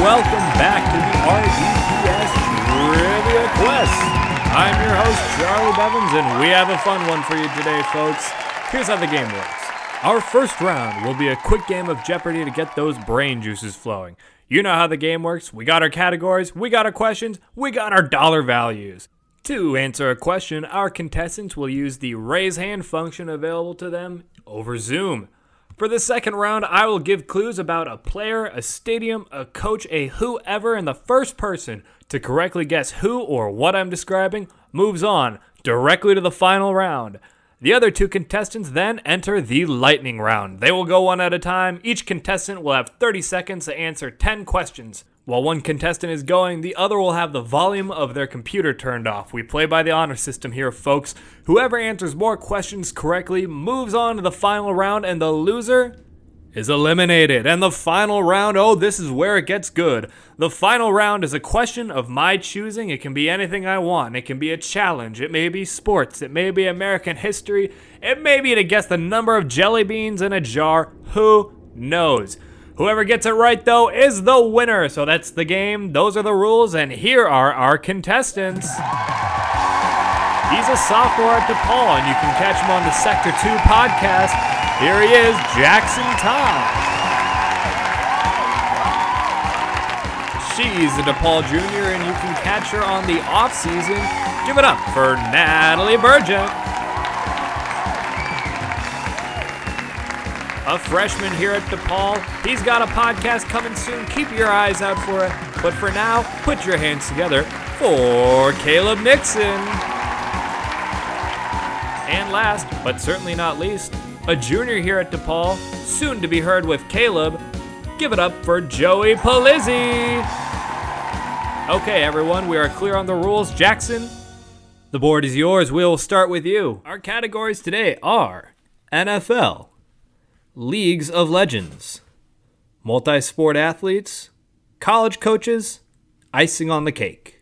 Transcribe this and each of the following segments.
welcome back to the RDPS Trivia Quest. I'm your host, Charlie Bevins, and we have a fun one for you today, folks. Here's how the game works. Our first round will be a quick game of Jeopardy to get those brain juices flowing. You know how the game works. We got our categories, we got our questions, we got our dollar values. To answer a question, our contestants will use the raise hand function available to them over Zoom. For the second round, I will give clues about a player, a stadium, a coach, a whoever, and the first person to correctly guess who or what I'm describing moves on directly to the final round. The other two contestants then enter the lightning round. They will go one at a time. Each contestant will have 30 seconds to answer 10 questions. While one contestant is going, the other will have the volume of their computer turned off. We play by the honor system here, folks. Whoever answers more questions correctly moves on to the final round, and the loser is eliminated. And the final round, oh, this is where it gets good. The final round is a question of my choosing. It can be anything I want. It can be a challenge. It may be sports. It may be American history. It may be to guess the number of jelly beans in a jar. Who knows? Whoever gets it right, though, is the winner. So that's the game. Those are the rules. And here are our contestants. He's a sophomore at DePaul, and you can catch him on the Sector 2 podcast. Here he is, Jackson Tom. She's a DePaul junior, and you can catch her on the off season. Give it up for Natalie Burgett. A freshman here at DePaul. He's got a podcast coming soon. Keep your eyes out for it. But for now, put your hands together for Caleb Nixon. And last, but certainly not least, a junior here at DePaul, soon to be heard with Caleb. Give it up for Joey Palizzi. Okay, everyone, we are clear on the rules. Jackson, the board is yours. We'll start with you. Our categories today are NFL, Leagues of Legends, multi sport athletes, college coaches, icing on the cake.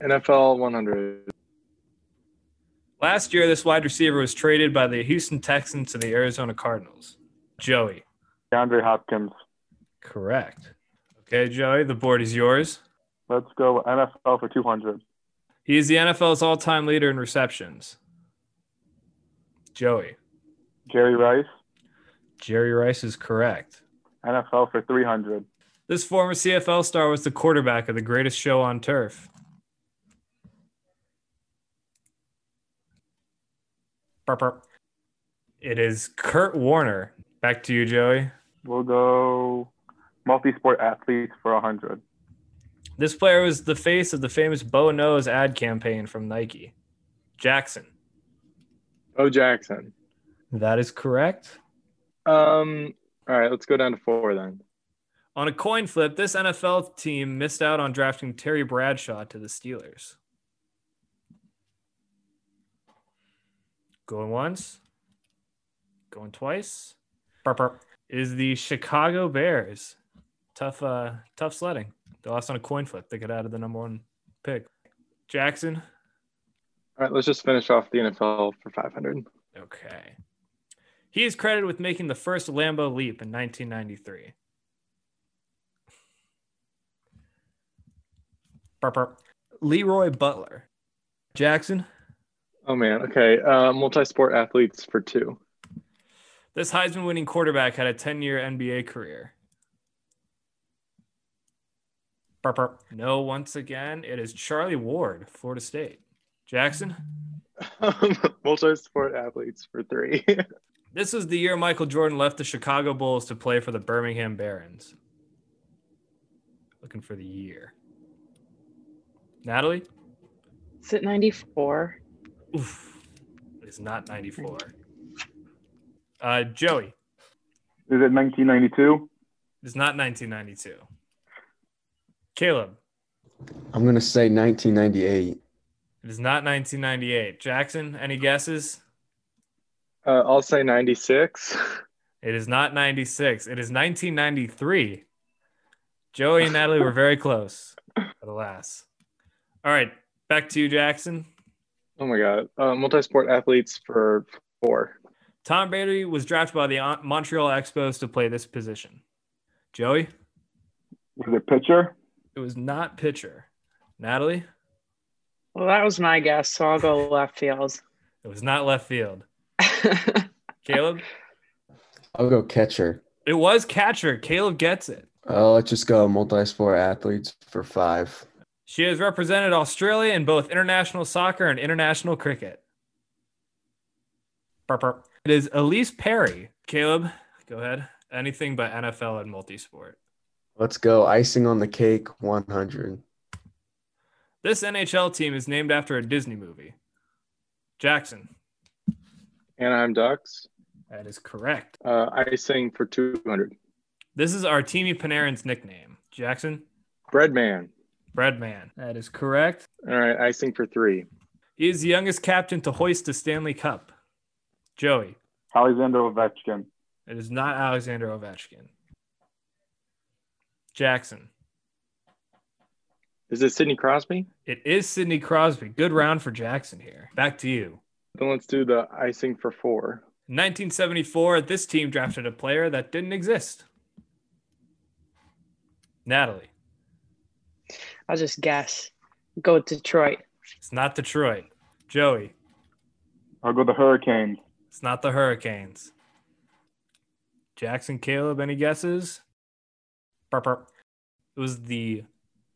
NFL 100. Last year, this wide receiver was traded by the Houston Texans to the Arizona Cardinals. Joey. DeAndre Hopkins. Correct. Okay, Joey, the board is yours. Let's go NFL for 200. He is the NFL's all time leader in receptions. Joey. Jerry Rice. Jerry Rice is correct. NFL for 300. This former CFL star was the quarterback of the greatest show on turf. Burp, burp. It is Kurt Warner. Back to you, Joey. We'll go multi-sport athletes for 100. This player was the face of the famous Bo Knows ad campaign from Nike. Jackson. Oh, Jackson. That is correct. Um. All right, let's go down to four then. On a coin flip, this NFL team missed out on drafting Terry Bradshaw to the Steelers. Going once, going twice. Burp, burp. Is the Chicago Bears. Tough, uh, tough sledding. They lost on a coin flip. They got out of the number one pick. Jackson. All right, let's just finish off the NFL for 500. Okay. He is credited with making the first Lambeau leap in 1993. Burp, burp. Leroy Butler. Jackson. Oh man. Okay. Uh, multi-sport athletes for two. This Heisman winning quarterback had a 10 year NBA career. Burp, burp. No, once again, it is Charlie Ward, Florida State. Jackson. multi-sport athletes for three. This was the year Michael Jordan left the Chicago Bulls to play for the Birmingham Barons. Looking for the year. Natalie? Is it 94? Oof. It is not 94. Uh, Joey? Is it 1992? It is not 1992. Caleb? I'm going to say 1998. It is not 1998. Jackson, any guesses? Uh, I'll say 96. It is not 96. It is 1993. Joey and Natalie were very close, but alas. All right, back to you, Jackson. Oh my God. Uh, multi-sport athletes for four. Tom Brady was drafted by the Montreal Expos to play this position. Joey? Was it pitcher? It was not pitcher. Natalie? Well, that was my guess, so I'll go left field. It was not left field. Caleb? I'll go catcher. It was catcher. Caleb gets it. Uh, let's just go multi-sport athletes for five. She has represented Australia in both international soccer and international cricket. Burp, burp. It is Ellyse Perry. Caleb, go ahead. Anything but NFL and multi sport. Let's go icing on the cake 100. This NHL team is named after a Disney movie. Jackson. Anaheim Ducks. That is correct. Uh, I icing for 200. This is Artemi Panarin's nickname. Jackson. Breadman. Breadman. That is correct. All right, icing for three. He is the youngest captain to hoist the Stanley Cup. Joey. Alexander Ovechkin. It is not Alexander Ovechkin. Jackson. Is it Sidney Crosby? It is Sidney Crosby. Good round for Jackson here. Back to you. Then let's do the icing for four. 1974, this team drafted a player that didn't exist. Natalie. I'll just guess. Go Detroit. It's not Detroit. Joey. I'll go the Hurricanes. It's not the Hurricanes. Jackson Caleb, any guesses? Burp, burp. It was the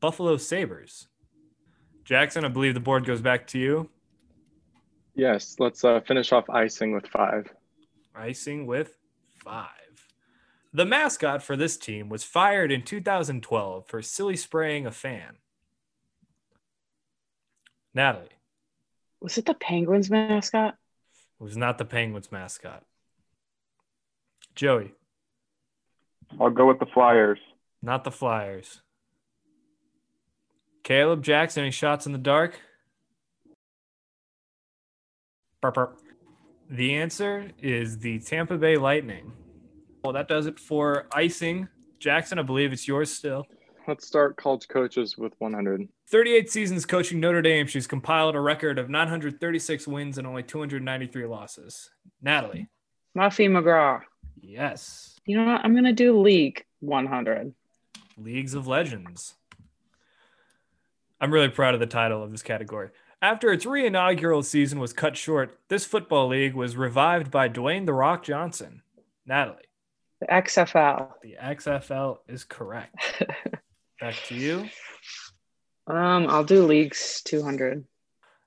Buffalo Sabres. Jackson, I believe the board goes back to you. Yes, let's uh, finish off icing with five. Icing with five. The mascot for this team was fired in 2012 for silly spraying a fan. Natalie. Was it the Penguins mascot? It was not the Penguins mascot. Joey. I'll go with the Flyers. Not the Flyers. Caleb Jackson, any shots in the dark? Burp, burp. The answer is the Tampa Bay Lightning. Well, that does it for icing. Jackson, I believe it's yours still. Let's start college coaches with 100. 38 seasons coaching Notre Dame. She's compiled a record of 936 wins and only 293 losses. Natalie. Muffet McGraw. Yes. You know what? I'm gonna do league 100. Leagues of Legends. I'm really proud of the title of this category. After its re-inaugural season was cut short, this football league was revived by Dwayne The Rock Johnson. Natalie. The XFL. The XFL is correct. Back to you. Um, I'll do leagues 200.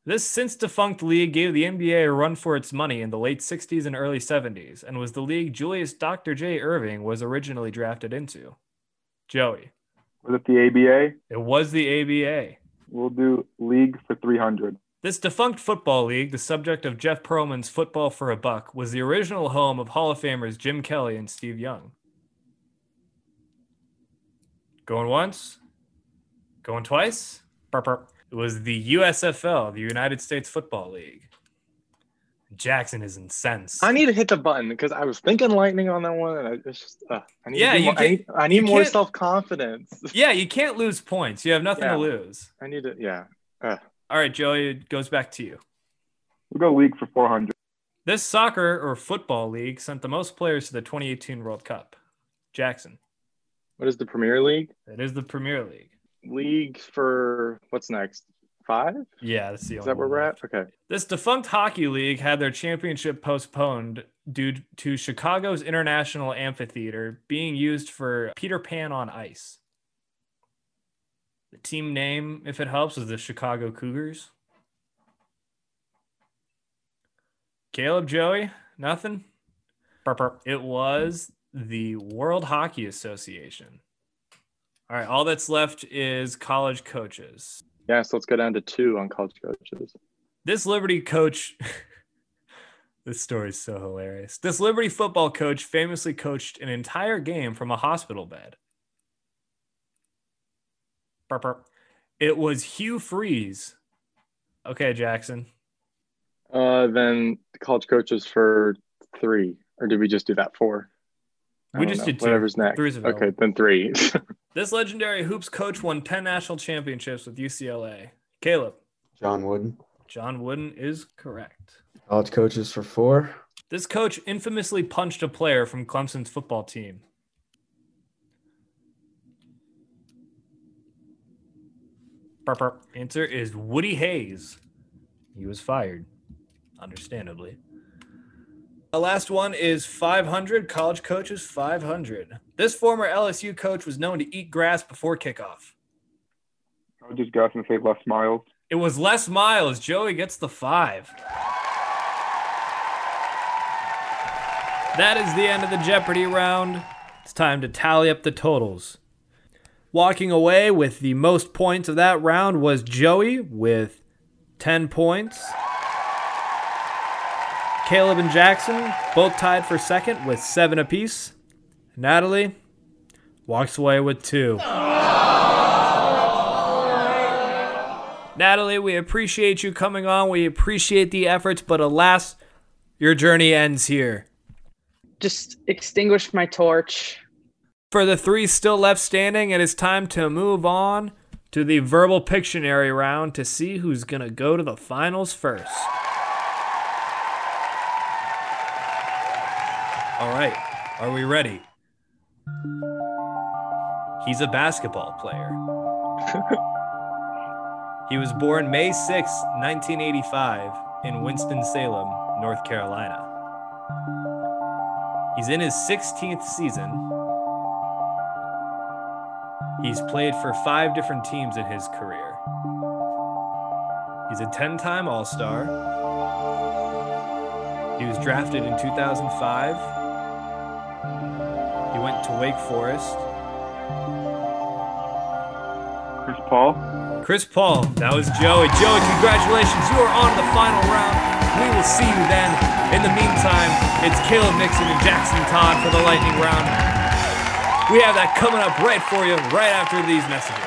This since defunct league gave the NBA a run for its money in the late 60s and early 70s and was the league Julius Dr. J. Erving was originally drafted into. Joey. Was it the ABA? It was the ABA. We'll do league for 300. This defunct football league, the subject of Jeff Pearlman's Football for a Buck, was the original home of Hall of Famers Jim Kelly and Steve Young. Going once, going twice. Burp, burp. It was the USFL, the United States Football League. Jackson is incensed. I need to hit the button because I was thinking lightning on that one. And I, just, uh, I need, Yeah, you more, I can't- need, I need you more self confidence. yeah, you can't lose points. You have nothing Yeah. to lose. I need to, yeah. Uh, All right, Joey, it goes back to you. We'll go league for 400. This soccer or football league sent the most players to the 2018 World Cup. Jackson. what is the Premier League? It is the Premier League. League for what's next? Five? Yeah, that's the Is that where we're at? Okay. This defunct hockey league had their championship postponed due to Chicago's International Amphitheater being used for Peter Pan on ice. The team name, if it helps, is the Chicago Cougars. Caleb, Joey, nothing. Burp, burp. It was the World Hockey Association. All right, all that's left is college coaches. Yeah, so let's go down to two on college coaches. This Liberty coach, this story is so hilarious. This Liberty football coach famously coached an entire game from a hospital bed. Burp, burp. It was Hugh Freeze. Okay, Jackson. Uh, then college coaches for three, or did we just do that four? I We just know. did two. Whatever's next. Okay, then three. This legendary hoops coach won 10 national championships with UCLA. Caleb. John Wooden. John Wooden is correct. College coaches for four. This coach infamously punched a player from Clemson's football team. Burp, burp. Answer is Woody Hayes. He was fired, understandably. The last one is 500. College coaches 500. This former LSU coach was known to eat grass before kickoff. I would just guess and say Les Miles. It was Les Miles. Joey gets the five. That is the end of the Jeopardy round. It's time to tally up the totals. Walking away with the most points of that round was Joey with 10 points. Caleb and Jackson both tied for second with seven apiece. Natalie walks away with two. Natalie, we appreciate you coming on. We appreciate the efforts, but alas, your journey ends here. Just extinguish my torch. For the three still left standing, it is time to move on to the verbal Pictionary round to see who's going to go to the finals first. All right, are we ready? He's a basketball player. he was born May 6, 1985, in Winston-Salem, North Carolina. He's in his 16th season. He's played for five different teams in his career. He's a 10 time All Star. He was drafted in 2005. He went to Wake Forest. Chris Paul. Chris Paul, that was Joey. Joey, congratulations. You are on the final round. We will see you then. In the meantime, it's Caleb Nixon and Jackson Todd for the lightning round. We have that coming up right for you right after these messages.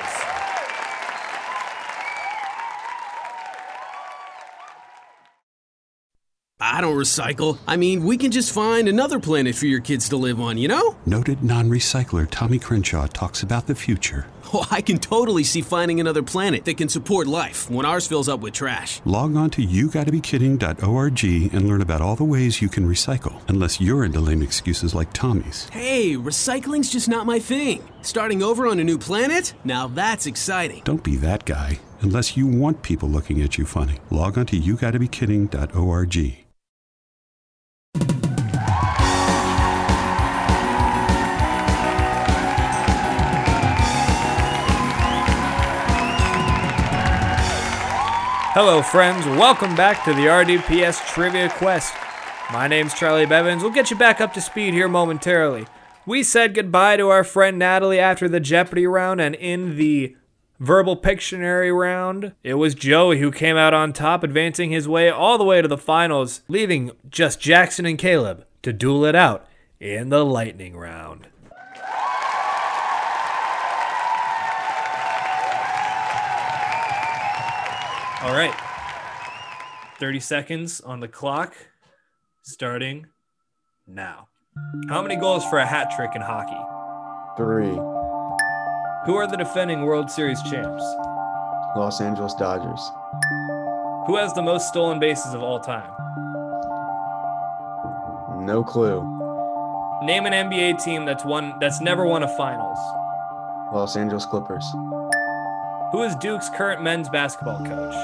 I don't recycle. I mean, we can just find another planet for your kids to live on, you know? Noted non recycler Tommy Crenshaw talks about the future. Oh, I can totally see finding another planet that can support life when ours fills up with trash. Log on to yougottabekidding.org and learn about all the ways you can recycle, unless you're into lame excuses like Tommy's. Hey, recycling's just not my thing. Starting over on a new planet? Now that's exciting. Don't be that guy, unless you want people looking at you funny. Log on to yougottabekidding.org. Hello, friends. Welcome back to the RDPS Trivia Quest. My name's Charlie Bevins. We'll get you back up to speed here momentarily. We said goodbye to our friend Natalie after the Jeopardy round, and in the verbal Pictionary round, it was Joey who came out on top, advancing his way all the way to the finals, leaving just Jackson and Caleb to duel it out in the lightning round. All right. 30 seconds on the clock, starting now. How many goals for a hat trick in hockey? Three. Who are the defending World Series champs? Los Angeles Dodgers. Who has the most stolen bases of all time? No clue. Name an NBA team that's won that's never won a finals. Los Angeles Clippers. Who is Duke's current men's basketball coach?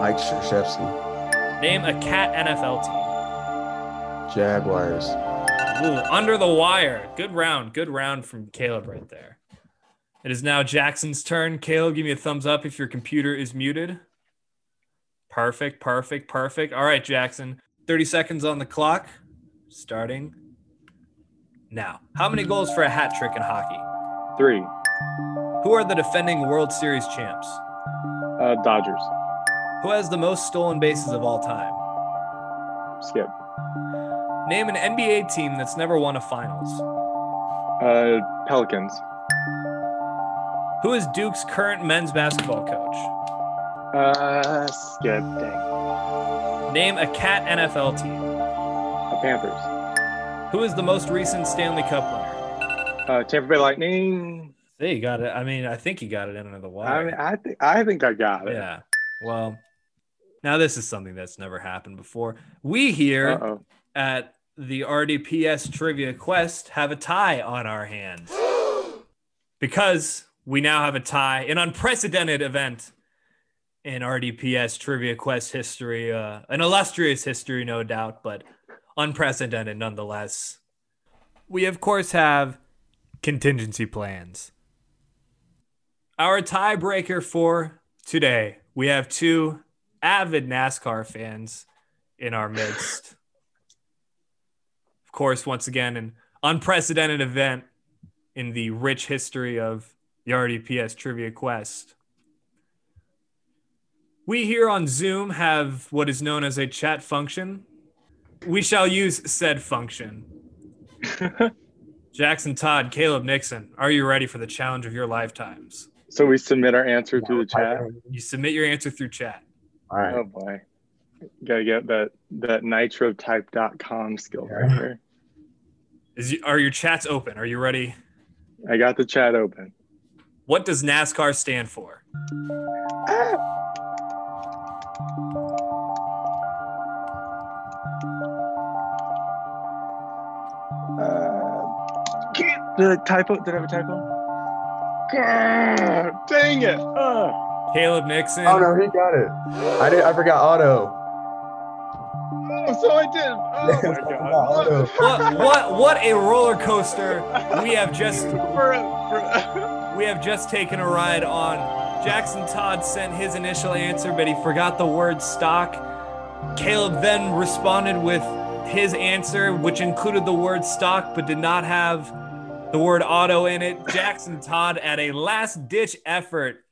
Mike Krzyzewski. Name a cat NFL team. Jaguars. Ooh, under the wire. Good round. Good round from Caleb right there. It is now Jackson's turn. Caleb, give me a thumbs up if your computer is muted. Perfect, perfect, perfect. All right, Jackson. 30 seconds on the clock. Starting now. How many goals for a hat trick in hockey? Three. Who are the defending World Series champs? Uh, Dodgers. Who has the most stolen bases of all time? Skip. Name an NBA team that's never won a finals. Uh, Pelicans. Who is Duke's current men's basketball coach? Uh, skip. Dang. Name a cat NFL team. Uh, Panthers. Who is the most recent Stanley Cup winner? Uh, Tampa Bay Lightning. There you got it. I mean, I think you got it in under the wire. I mean, I think I think I got it. yeah. Well, now this is something that's never happened before. We here Uh-oh. at the RDPS Trivia Quest have a tie on our hands because we now have a tie, an unprecedented event in RDPS Trivia Quest history, uh, an illustrious history, no doubt, but unprecedented nonetheless. We, of course, have contingency plans. Our tiebreaker for today, we have two avid NASCAR fans in our midst. of course, once again, an unprecedented event in the rich history of the RDPS Trivia Quest. We here on Zoom have what is known as a chat function. We shall use said function. Jackson Todd, Caleb Nixon, are you ready for the challenge of your lifetimes? So we submit our answer through the chat. You submit your answer through chat. All right. Oh boy. Gotta get that that nitrotype.com skill right here. Is you, are your chats open? Are you ready? I got the chat open. What does NASCAR stand for? Uh, did I typo? Did I have a typo? God, dang it. Ugh. Caleb Nixon. Oh no, he got it. I did. I forgot auto. Oh, so I did. Oh my god. What what what a roller coaster we have just For, for, we have just taken a ride on. Jackson Todd sent his initial answer, but he forgot the word stock. Caleb then responded with his answer, which included the word stock, but did not have the word auto in it. Jackson Todd, at a last ditch effort,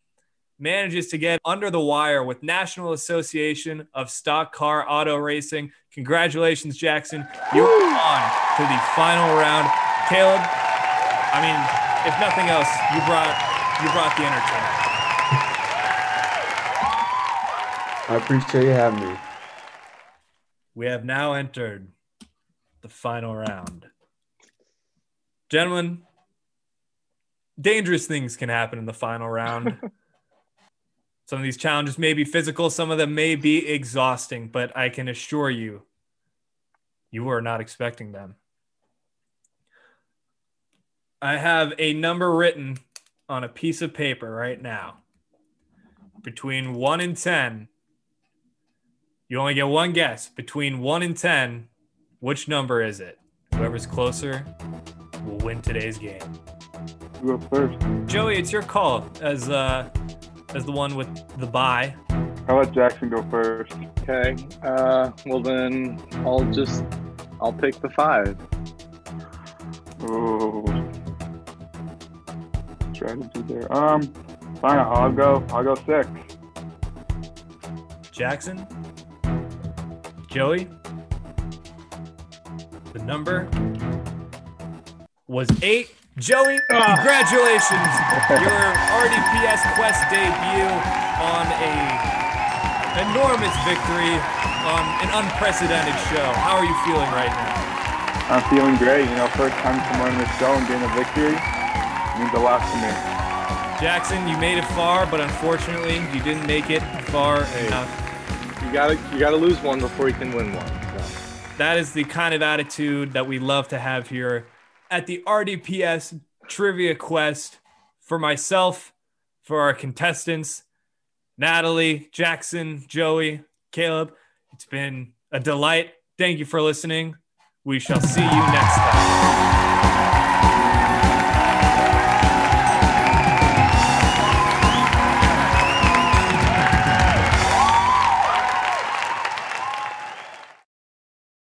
manages to get under the wire with National Association of Stock Car Auto Racing. Congratulations, Jackson. You are on to the final round. Caleb, I mean, if nothing else, you brought you brought the entertainment. I appreciate you having me. We have now entered the final round. Gentlemen, dangerous things can happen in the final round. some of these challenges may be physical, some of them may be exhausting, but I can assure you, you are not expecting them. I have a number written on a piece of paper right now. Between 1 and 10, you only get one guess. Between 1 and 10, which number is it? Whoever's closer will win today's game. You go first. Joey, it's your call as uh as the one with the bye. I'll let Jackson go first. okay. Uh, well then I'll just I'll pick the five. Oh. Strategy there. Um, fine. I'll go. I'll go six. Jackson, Joey. The number was eight. Joey, congratulations! Your RDPS Quest debut on a enormous victory on an unprecedented show. How are you feeling right now? I'm feeling great. You know, first time someone in this show and getting a victory means a lot to me. Jackson, you made it far, but unfortunately, you didn't make it far enough. You gotta you gotta lose one before you can win one. So. That is the kind of attitude that we love to have here at the RDPS Trivia Quest for myself, for our contestants, Natalie, Jackson, Joey, Caleb. It's been a delight. Thank you for listening. We shall see you next time.